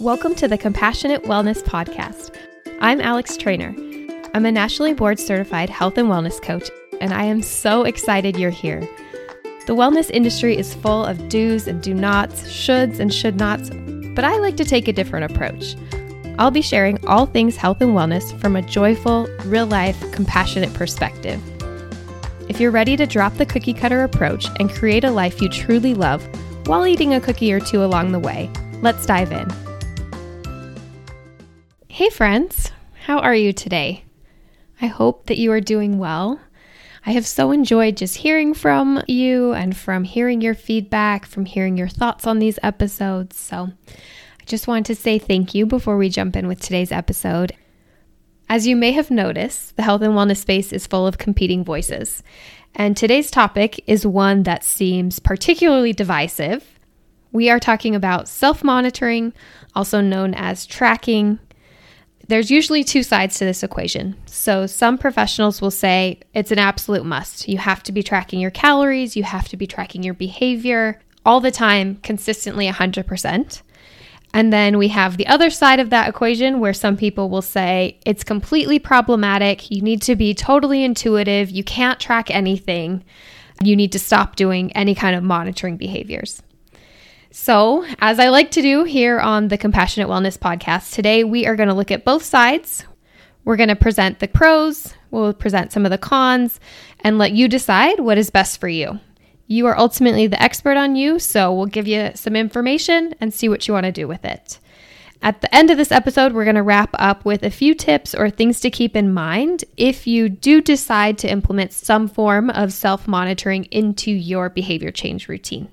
Welcome to the Compassionate Wellness Podcast. I'm Alex Treanor. I'm a nationally board certified health and wellness coach, and I am so excited you're here. The wellness industry is full of do's and do nots, shoulds and should nots, but I like to take a different approach. I'll be sharing all things health and wellness from a joyful, real life, compassionate perspective. If you're ready to drop the cookie cutter approach and create a life you truly love while eating a cookie or two along the way, let's dive in. Hey, friends, how are you today? I hope that you are doing well. I have so enjoyed just hearing from you and from hearing your feedback, from hearing your thoughts on these episodes. So I just want to say thank you before we jump in with today's episode. As you may have noticed, the health and wellness space is full of competing voices. And today's topic is one that seems particularly divisive. We are talking about self monitoring, also known as tracking, there's usually two sides to this equation. So, some professionals will say it's an absolute must. You have to be tracking your calories, you have to be tracking your behavior all the time, consistently 100%. And then we have the other side of that equation where some people will say it's completely problematic. You need to be totally intuitive. You can't track anything. You need to stop doing any kind of monitoring behaviors. So, as I like to do here on the Compassionate Wellness Podcast, today we are going to look at both sides. We're going to present the pros, we'll present some of the cons, and let you decide what is best for you. You are ultimately the expert on you, so we'll give you some information and see what you want to do with it. At the end of this episode, we're going to wrap up with a few tips or things to keep in mind if you do decide to implement some form of self monitoring into your behavior change routine.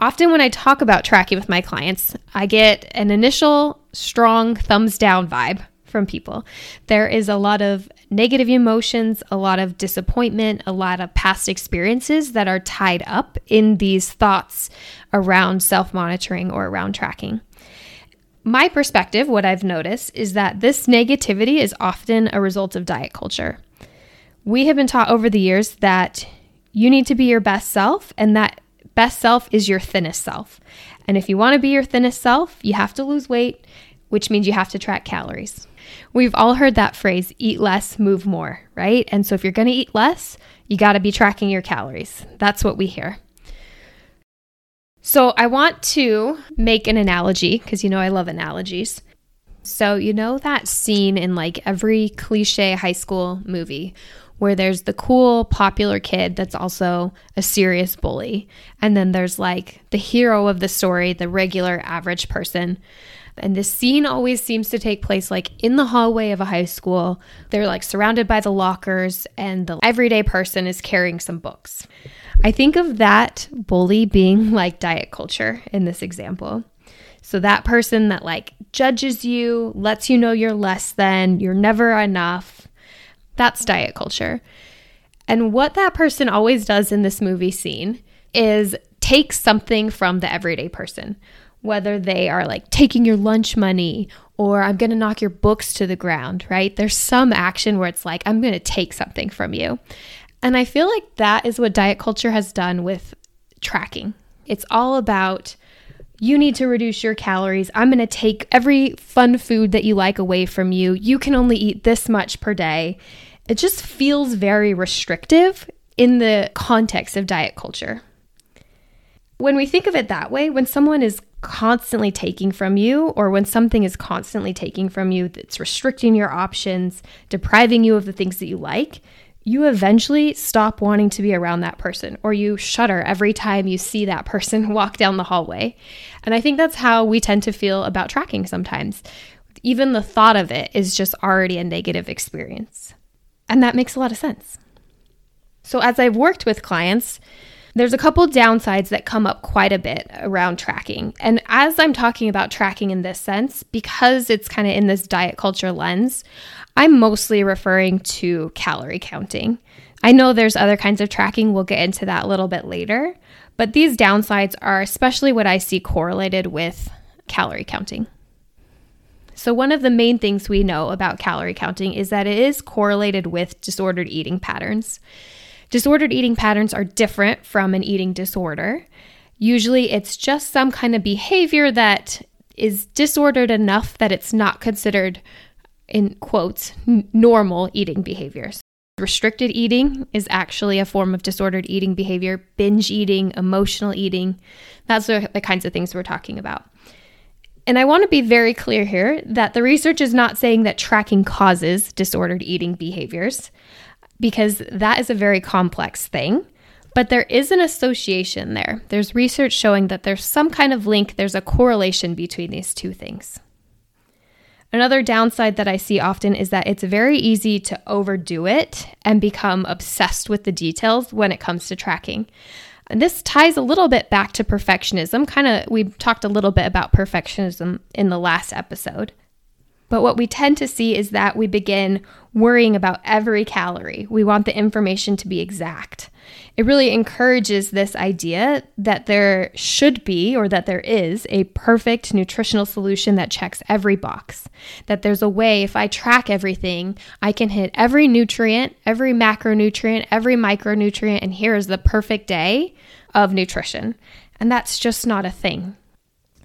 Often, when I talk about tracking with my clients, I get an initial strong thumbs down vibe from people. There is a lot of negative emotions, a lot of disappointment, a lot of past experiences that are tied up in these thoughts around self monitoring or around tracking. My perspective, what I've noticed, is that this negativity is often a result of diet culture. We have been taught over the years that you need to be your best self and that best self is your thinnest self. And if you want to be your thinnest self, you have to lose weight, which means you have to track calories. We've all heard that phrase eat less, move more, right? And so if you're going to eat less, you got to be tracking your calories. That's what we hear. So I want to make an analogy because you know I love analogies. So, you know that scene in like every cliche high school movie where there's the cool, popular kid that's also a serious bully. And then there's like the hero of the story, the regular average person. And this scene always seems to take place like in the hallway of a high school. They're like surrounded by the lockers, and the everyday person is carrying some books. I think of that bully being like diet culture in this example. So that person that like judges you, lets you know you're less than, you're never enough, that's diet culture. And what that person always does in this movie scene is take something from the everyday person, whether they are like taking your lunch money or I'm going to knock your books to the ground, right? There's some action where it's like, I'm going to take something from you. And I feel like that is what diet culture has done with tracking. It's all about you need to reduce your calories. I'm going to take every fun food that you like away from you. You can only eat this much per day. It just feels very restrictive in the context of diet culture. When we think of it that way, when someone is constantly taking from you, or when something is constantly taking from you that's restricting your options, depriving you of the things that you like, you eventually stop wanting to be around that person or you shudder every time you see that person walk down the hallway. And I think that's how we tend to feel about tracking sometimes. Even the thought of it is just already a negative experience. And that makes a lot of sense. So, as I've worked with clients, there's a couple downsides that come up quite a bit around tracking. And as I'm talking about tracking in this sense, because it's kind of in this diet culture lens, I'm mostly referring to calorie counting. I know there's other kinds of tracking, we'll get into that a little bit later, but these downsides are especially what I see correlated with calorie counting. So, one of the main things we know about calorie counting is that it is correlated with disordered eating patterns. Disordered eating patterns are different from an eating disorder. Usually, it's just some kind of behavior that is disordered enough that it's not considered, in quotes, normal eating behaviors. Restricted eating is actually a form of disordered eating behavior, binge eating, emotional eating. That's the, kinds of things we're talking about. And I want to be very clear here that the research is not saying that tracking causes disordered eating behaviors, because that is a very complex thing. But there is an association there. There's research showing that there's some kind of link, there's a correlation between these two things. Another downside that I see often is that it's very easy to overdo it and become obsessed with the details when it comes to tracking. And this ties a little bit back to perfectionism. Kind of, we talked a little bit about perfectionism in the last episode. But what we tend to see is that we begin worrying about every calorie. We want the information to be exact. It really encourages this idea that there should be or that there is a perfect nutritional solution that checks every box. That there's a way, if I track everything, I can hit every nutrient, every macronutrient, every micronutrient, and here is the perfect day of nutrition. And that's just not a thing.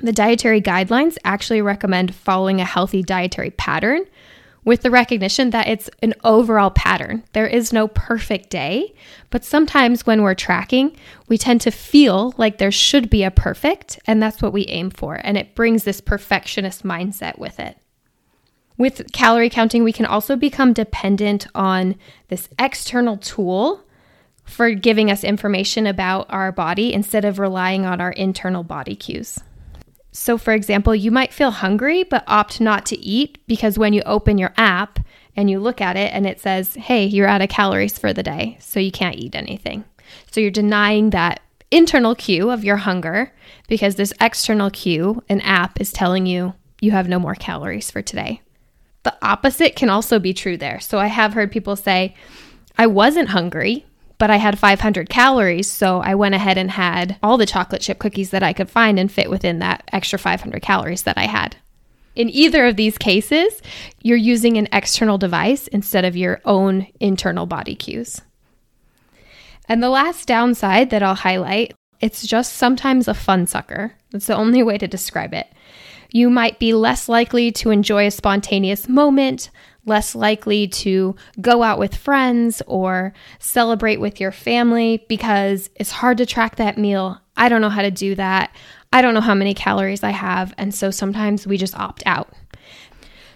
The dietary guidelines actually recommend following a healthy dietary pattern with the recognition that it's an overall pattern. There is no perfect day, but sometimes when we're tracking, we tend to feel like there should be a perfect, and that's what we aim for. And it brings this perfectionist mindset with it. With calorie counting, we can also become dependent on this external tool for giving us information about our body instead of relying on our internal body cues. So, for example, you might feel hungry but opt not to eat because when you open your app and you look at it and it says, hey, you're out of calories for the day, so you can't eat anything. So, you're denying that internal cue of your hunger because this external cue, an app, is telling you you have no more calories for today. The opposite can also be true there. So, I have heard people say, I wasn't hungry, but I had 500 calories. So I went ahead and had all the chocolate chip cookies that I could find and fit within that extra 500 calories that I had. In either of these cases, you're using an external device instead of your own internal body cues. And the last downside that I'll highlight, it's just sometimes a fun sucker. That's the only way to describe it. You might be less likely to enjoy a spontaneous moment, less likely to go out with friends or celebrate with your family because it's hard to track that meal. I don't know how to do that. I don't know how many calories I have. And so sometimes we just opt out.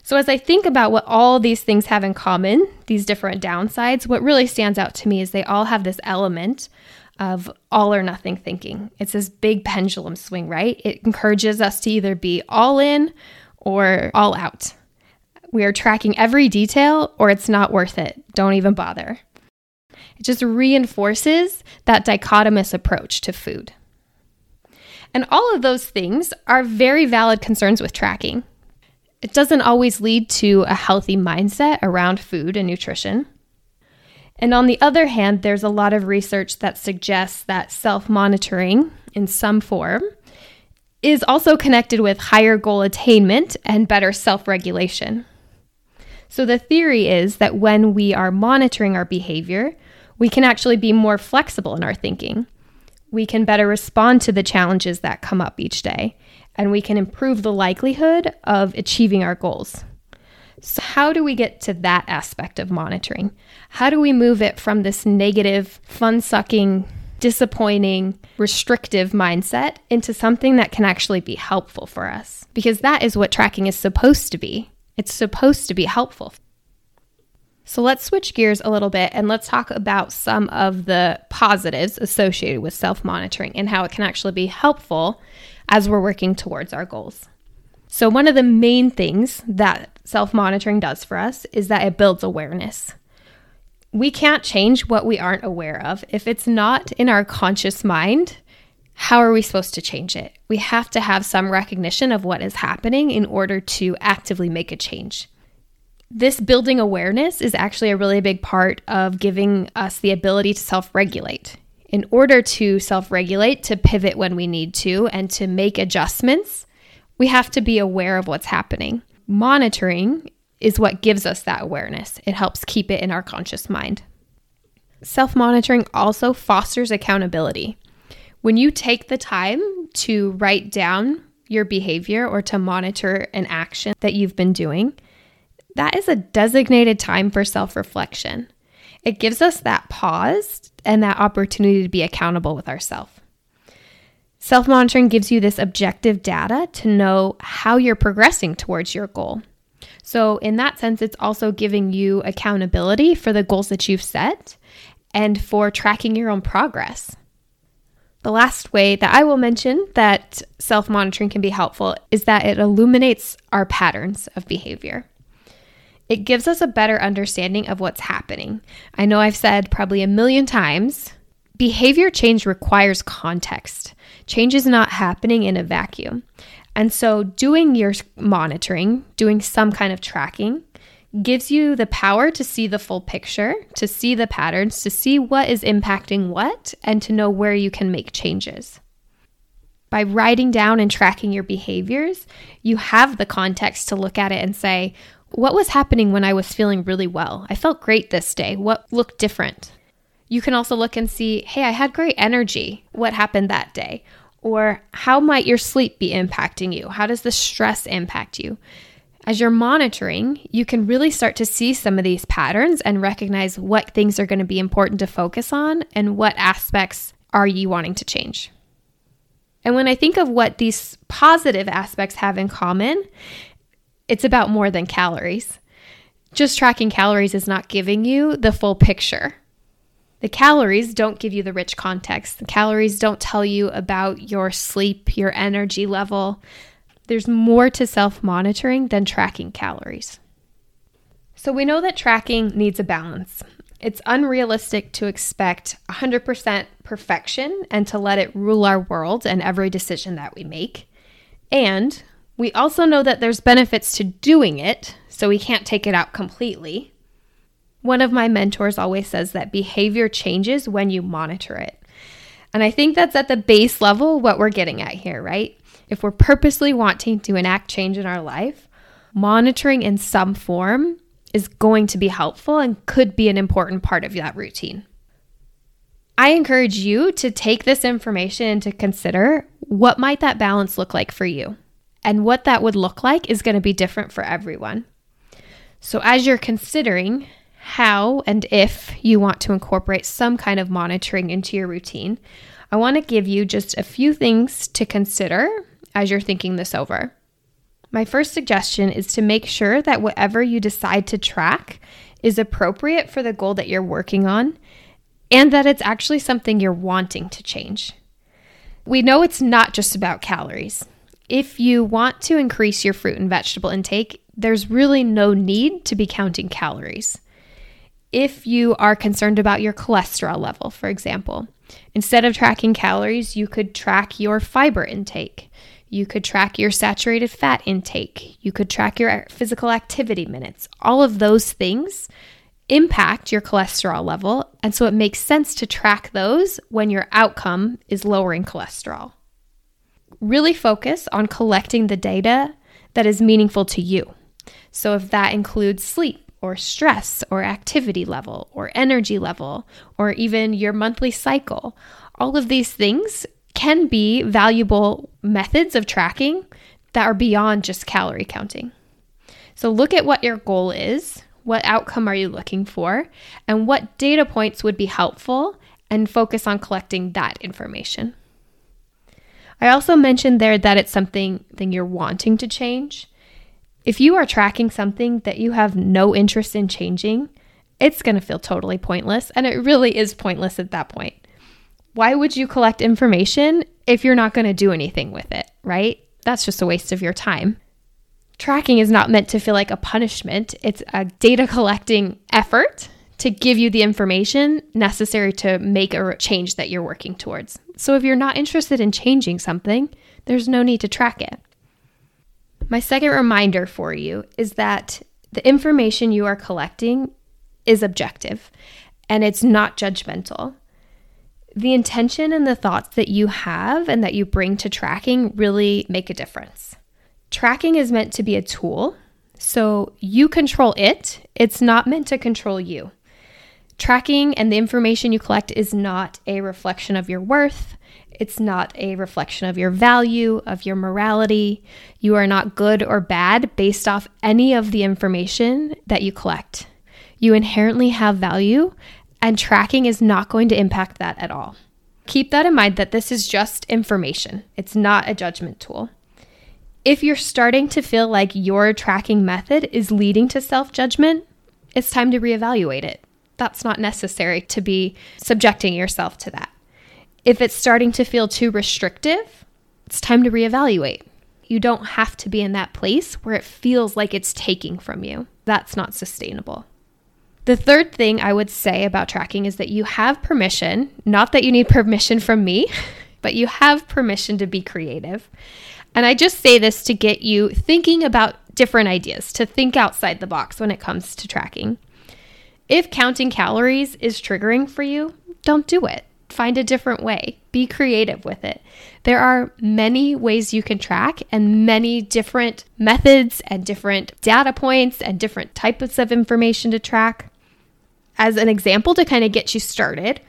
So, as I think about what all these things have in common, these different downsides, what really stands out to me is they all have this element of all or nothing thinking. It's this big pendulum swing, right? It encourages us to either be all in or all out. We are tracking every detail, or it's not worth it. Don't even bother. It just reinforces that dichotomous approach to food. And all of those things are very valid concerns with tracking. It doesn't always lead to a healthy mindset around food and nutrition. And on the other hand, there's a lot of research that suggests that self monitoring in some form is also connected with higher goal attainment and better self regulation. So the theory is that when we are monitoring our behavior, we can actually be more flexible in our thinking. We can better respond to the challenges that come up each day, and we can improve the likelihood of achieving our goals. So, how do we get to that aspect of monitoring? How do we move it from this negative, fun sucking, disappointing, restrictive mindset into something that can actually be helpful for us? Because that is what tracking is supposed to be. It's supposed to be helpful. So let's switch gears a little bit and let's talk about some of the positives associated with self monitoring and how it can actually be helpful as we're working towards our goals. So, one of the main things that self monitoring does for us is that it builds awareness. We can't change what we aren't aware of. If it's not in our conscious mind, how are we supposed to change it? We have to have some recognition of what is happening in order to actively make a change. This building awareness is actually a really big part of giving us the ability to self regulate. In order to self regulate, to pivot when we need to, and to make adjustments, we have to be aware of what's happening. Monitoring is what gives us that awareness, it helps keep it in our conscious mind. Self monitoring also fosters accountability. When you take the time to write down your behavior or to monitor an action that you've been doing, that is a designated time for self reflection. It gives us that pause and that opportunity to be accountable with ourselves. Self monitoring gives you this objective data to know how you're progressing towards your goal. So, in that sense, it's also giving you accountability for the goals that you've set and for tracking your own progress. The last way that I will mention that self monitoring can be helpful is that it illuminates our patterns of behavior. It gives us a better understanding of what's happening. I know I've said probably a million times behavior change requires context. Change is not happening in a vacuum. And so, doing your monitoring, doing some kind of tracking, gives you the power to see the full picture, to see the patterns, to see what is impacting what, and to know where you can make changes. By writing down and tracking your behaviors, you have the context to look at it and say, what was happening when I was feeling really well? I felt great this day. What looked different? You can also look and see, hey, I had great energy. What happened that day? Or how might your sleep be impacting you? How does the stress impact you? As you're monitoring, you can really start to see some of these patterns and recognize what things are going to be important to focus on and what aspects are you wanting to change. And when I think of what these positive aspects have in common, it's about more than calories. Just tracking calories is not giving you the full picture. The calories don't give you the rich context. The calories don't tell you about your sleep, your energy level. There's more to self monitoring than tracking calories. So we know that tracking needs a balance. It's unrealistic to expect 100% perfection and to let it rule our world and every decision that we make. And we also know that there's benefits to doing it, so we can't take it out completely. One of my mentors always says that behavior changes when you monitor it. And I think that's at the base level what we're getting at here, right? If we're purposely wanting to enact change in our life, monitoring in some form is going to be helpful and could be an important part of that routine. I encourage you to take this information and to consider what might that balance look like for you. And what that would look like is going to be different for everyone. So as you're considering how and if you want to incorporate some kind of monitoring into your routine, I want to give you just a few things to consider as you're thinking this over. My first suggestion is to make sure that whatever you decide to track is appropriate for the goal that you're working on and that it's actually something you're wanting to change. We know it's not just about calories. If you want to increase your fruit and vegetable intake, there's really no need to be counting calories. If you are concerned about your cholesterol level, for example, instead of tracking calories, you could track your fiber intake. You could track your saturated fat intake. You could track your physical activity minutes. All of those things impact your cholesterol level. And so it makes sense to track those when your outcome is lowering cholesterol. Really focus on collecting the data that is meaningful to you. So if that includes sleep, or stress, or activity level, or energy level, or even your monthly cycle, all of these things can be valuable methods of tracking that are beyond just calorie counting. So look at what your goal is, what outcome are you looking for, and what data points would be helpful, and focus on collecting that information. I also mentioned there that it's something that you're wanting to change. If you are tracking something that you have no interest in changing, it's going to feel totally pointless, and it really is pointless at that point why would you collect information if you're not going to do anything with it, right? That's just a waste of your time. Tracking is not meant to feel like a punishment, it's a data collecting effort to give you the information necessary to make a change that you're working towards. So if you're not interested in changing something, there's no need to track it. My second reminder for you is that the information you are collecting is objective and it's not judgmental the intention and the thoughts that you have and that you bring to tracking really make a difference. Tracking is meant to be a tool, so you control it. It's not meant to control you. Tracking and the information you collect is not a reflection of your worth. It's not a reflection of your value, of your morality. You are not good or bad based off any of the information that you collect. You inherently have value, and tracking is not going to impact that at all. Keep that in mind that this is just information, it's not a judgment tool. If you're starting to feel like your tracking method is leading to self judgment, it's time to reevaluate it. That's not necessary to be subjecting yourself to that. If it's starting to feel too restrictive, it's time to reevaluate. You don't have to be in that place where it feels like it's taking from you. That's not sustainable. The third thing I would say about tracking is that you have permission, not that you need permission from me, but you have permission to be creative. And I just say this to get you thinking about different ideas, to think outside the box when it comes to tracking. If counting calories is triggering for you, don't do it. Find a different way. Be creative with it. There are many ways you can track and many different methods and different data points and different types of information to track as an example to kind of get you started,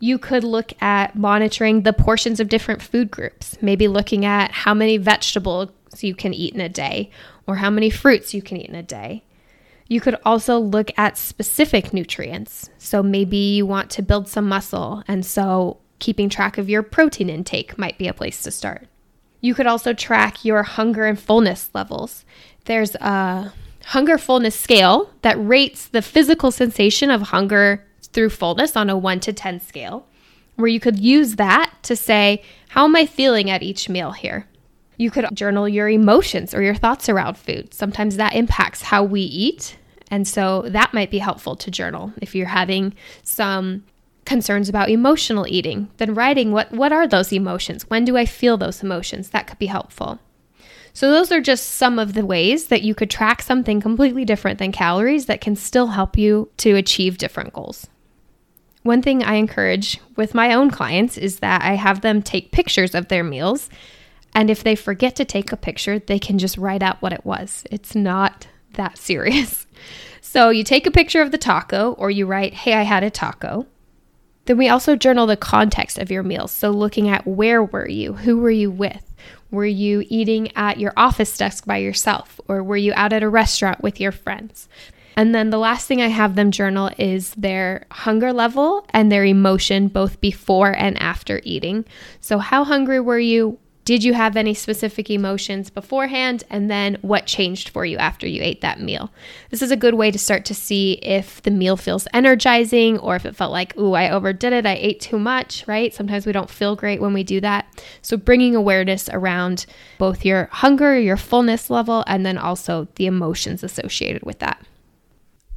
you could look at monitoring the portions of different food groups, maybe looking at how many vegetables you can eat in a day or how many fruits you can eat in a day. You could also look at specific nutrients. So maybe you want to build some muscle, and so keeping track of your protein intake might be a place to start. You could also track your hunger and fullness levels. There's a hunger fullness scale that rates the physical sensation of hunger through fullness on a 1 to 10 scale, where you could use that to say, How am I feeling at each meal here? You could journal your emotions or your thoughts around food. Sometimes that impacts how we eat. And so that might be helpful to journal. If you're having some concerns about emotional eating, then writing what, what are those emotions? When do I feel those emotions? That could be helpful. So, those are just some of the ways that you could track something completely different than calories that can still help you to achieve different goals. One thing I encourage with my own clients is that I have them take pictures of their meals. And if they forget to take a picture, they can just write out what it was. It's not that serious. So you take a picture of the taco or you write, Hey, I had a taco. Then we also journal the context of your meals. So looking at where were you? Who were you with? Were you eating at your office desk by yourself? Or were you out at a restaurant with your friends? And then the last thing I have them journal is their hunger level and their emotion, both before and after eating. So, how hungry were you? Did you have any specific emotions beforehand? And then what changed for you after you ate that meal? This is a good way to start to see if the meal feels energizing or if it felt like, ooh, I overdid it. I ate too much, right? Sometimes we don't feel great when we do that. So bringing awareness around both your hunger, your fullness level, and then also the emotions associated with that.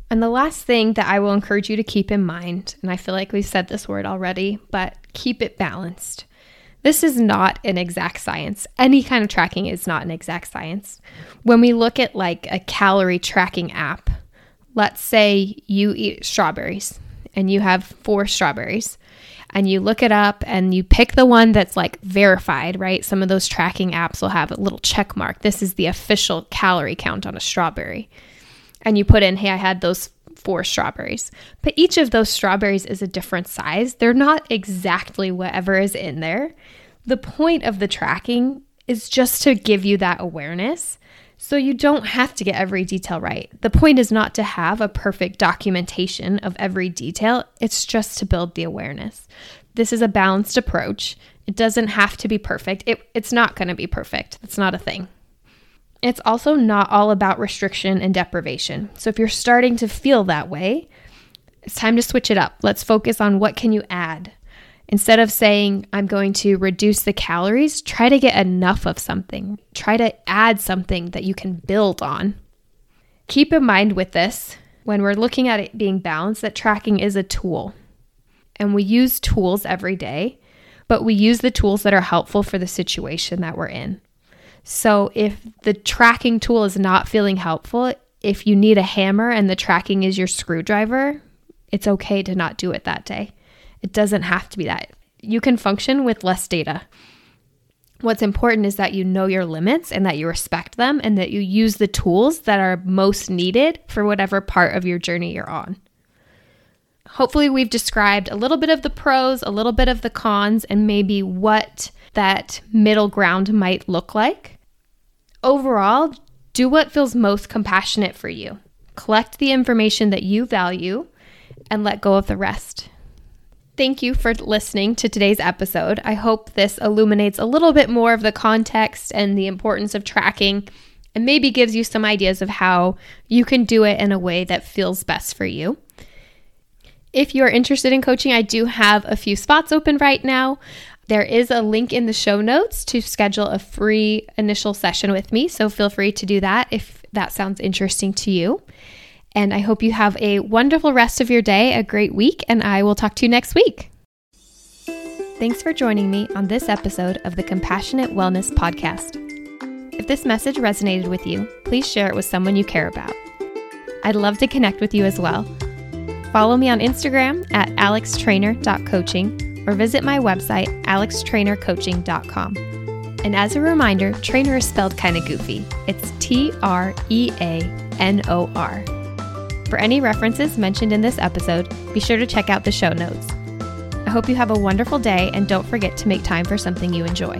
And the last thing that I will encourage you to keep in mind, and I feel like we've said this word already, but keep it balanced. This is not an exact science. Any kind of tracking is not an exact science. When we look at like a calorie tracking app, let's say you eat strawberries and you have four strawberries and you look it up and you pick the one that's like verified, right? Some of those tracking apps will have a little check mark. This is the official calorie count on a strawberry. And you put in, hey, I had those four strawberries. But each of those strawberries is a different size. They're not exactly whatever is in there. The point of the tracking is just to give you that awareness so you don't have to get every detail right. The point is not to have a perfect documentation of every detail, it's just to build the awareness. This is a balanced approach. It doesn't have to be perfect. It, it's not going to be perfect. It's not a thing. It's also not all about restriction and deprivation. So if you're starting to feel that way, it's time to switch it up. Let's focus on what can you add. Instead of saying I'm going to reduce the calories, try to get enough of something. Try to add something that you can build on. Keep in mind with this when we're looking at it being balanced that tracking is a tool. And we use tools every day, but we use the tools that are helpful for the situation that we're in. So if the tracking tool is not feeling helpful, if you need a hammer and the tracking is your screwdriver, it's okay to not do it that day. It doesn't have to be that. You can function with less data. What's important is that you know your limits and that you respect them and that you use the tools that are most needed for whatever part of your journey you're on. Hopefully, we've described a little bit of the pros, a little bit of the cons, and maybe what that middle ground might look like. Overall, do what feels most compassionate for you. Collect the information that you value and let go of the rest. Thank you for listening to today's episode. I hope this illuminates a little bit more of the context and the importance of tracking and maybe gives you some ideas of how you can do it in a way that feels best for you. If you're interested in coaching, I do have a few spots open right now. There is a link in the show notes to schedule a free initial session with me, so feel free to do that if that sounds interesting to you. And I hope you have a wonderful rest of your day, a great week, and I will talk to you next week. Thanks for joining me on this episode of the Compassionate Wellness Podcast. If this message resonated with you, please share it with someone you care about. I'd love to connect with you as well. Follow me on Instagram at alextreanor.coaching or visit my website, alextreanorcoaching.com. And as a reminder, Treanor is spelled kind of goofy. It's T R E A N O R. For any references mentioned in this episode, be sure to check out the show notes. I hope you have a wonderful day and don't forget to make time for something you enjoy.